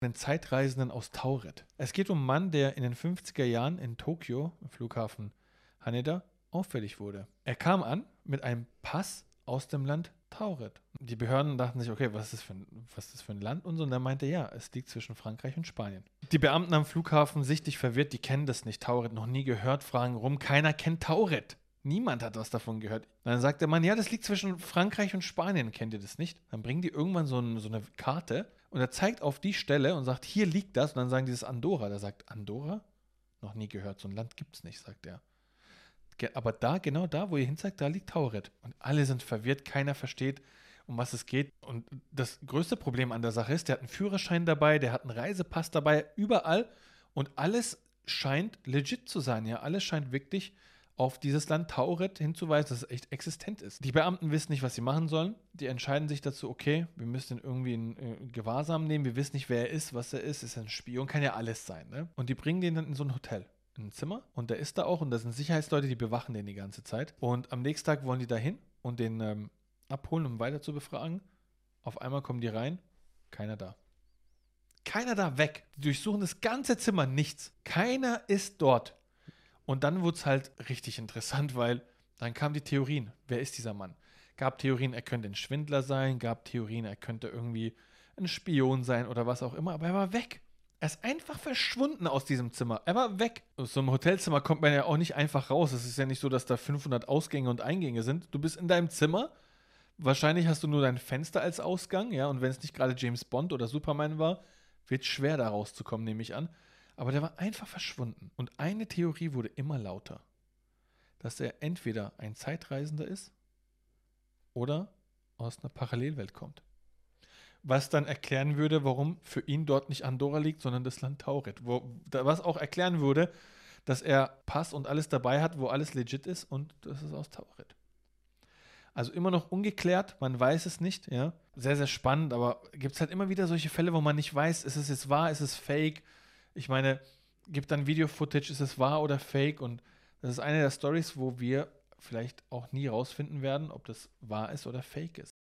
einen Zeitreisenden aus Tauret. Es geht um einen Mann, der in den 50er Jahren in Tokio, im Flughafen Haneda, auffällig wurde. Er kam an mit einem Pass aus dem Land Tauret. Die Behörden dachten sich, okay, was ist, das für ein, was ist für ein Land und so. Und er meinte, ja, es liegt zwischen Frankreich und Spanien. Die Beamten am Flughafen sichtlich verwirrt, die kennen das nicht, Tauret, noch nie gehört, fragen rum, keiner kennt Tauret. Niemand hat was davon gehört. Dann sagt der Mann, ja, das liegt zwischen Frankreich und Spanien, kennt ihr das nicht? Dann bringen die irgendwann so, ein, so eine Karte und er zeigt auf die Stelle und sagt, hier liegt das. Und dann sagen die das Andorra. Der sagt, Andorra? Noch nie gehört, so ein Land gibt es nicht, sagt er. Aber da, genau da, wo ihr hinzeigt, da liegt Tauret. Und alle sind verwirrt, keiner versteht, um was es geht. Und das größte Problem an der Sache ist, der hat einen Führerschein dabei, der hat einen Reisepass dabei, überall. Und alles scheint legit zu sein, ja. Alles scheint wirklich auf dieses Land Tauret hinzuweisen, dass es echt existent ist. Die Beamten wissen nicht, was sie machen sollen. Die entscheiden sich dazu, okay, wir müssen ihn irgendwie in äh, Gewahrsam nehmen. Wir wissen nicht, wer er ist, was er ist. Ist er ein Spion? Kann ja alles sein. Ne? Und die bringen den dann in so ein Hotel in ein Zimmer und der ist da auch und da sind Sicherheitsleute, die bewachen den die ganze Zeit. Und am nächsten Tag wollen die da hin und den ähm, abholen, um weiter zu befragen. Auf einmal kommen die rein, keiner da. Keiner da weg. Die durchsuchen das ganze Zimmer, nichts. Keiner ist dort. Und dann wurde es halt richtig interessant, weil dann kamen die Theorien. Wer ist dieser Mann? Gab Theorien, er könnte ein Schwindler sein, gab Theorien, er könnte irgendwie ein Spion sein oder was auch immer, aber er war weg. Er ist einfach verschwunden aus diesem Zimmer. Er war weg. Aus so einem Hotelzimmer kommt man ja auch nicht einfach raus. Es ist ja nicht so, dass da 500 Ausgänge und Eingänge sind. Du bist in deinem Zimmer. Wahrscheinlich hast du nur dein Fenster als Ausgang, ja. Und wenn es nicht gerade James Bond oder Superman war, wird es schwer da rauszukommen, nehme ich an. Aber der war einfach verschwunden. Und eine Theorie wurde immer lauter. Dass er entweder ein Zeitreisender ist oder aus einer Parallelwelt kommt was dann erklären würde, warum für ihn dort nicht Andorra liegt, sondern das Land Tauret. Wo, was auch erklären würde, dass er Pass und alles dabei hat, wo alles legit ist und das ist aus Tauret. Also immer noch ungeklärt, man weiß es nicht, ja. Sehr, sehr spannend, aber gibt es halt immer wieder solche Fälle, wo man nicht weiß, ist es jetzt wahr, ist es fake? Ich meine, gibt dann Video-Footage, ist es wahr oder fake? Und das ist eine der Stories, wo wir vielleicht auch nie rausfinden werden, ob das wahr ist oder fake ist.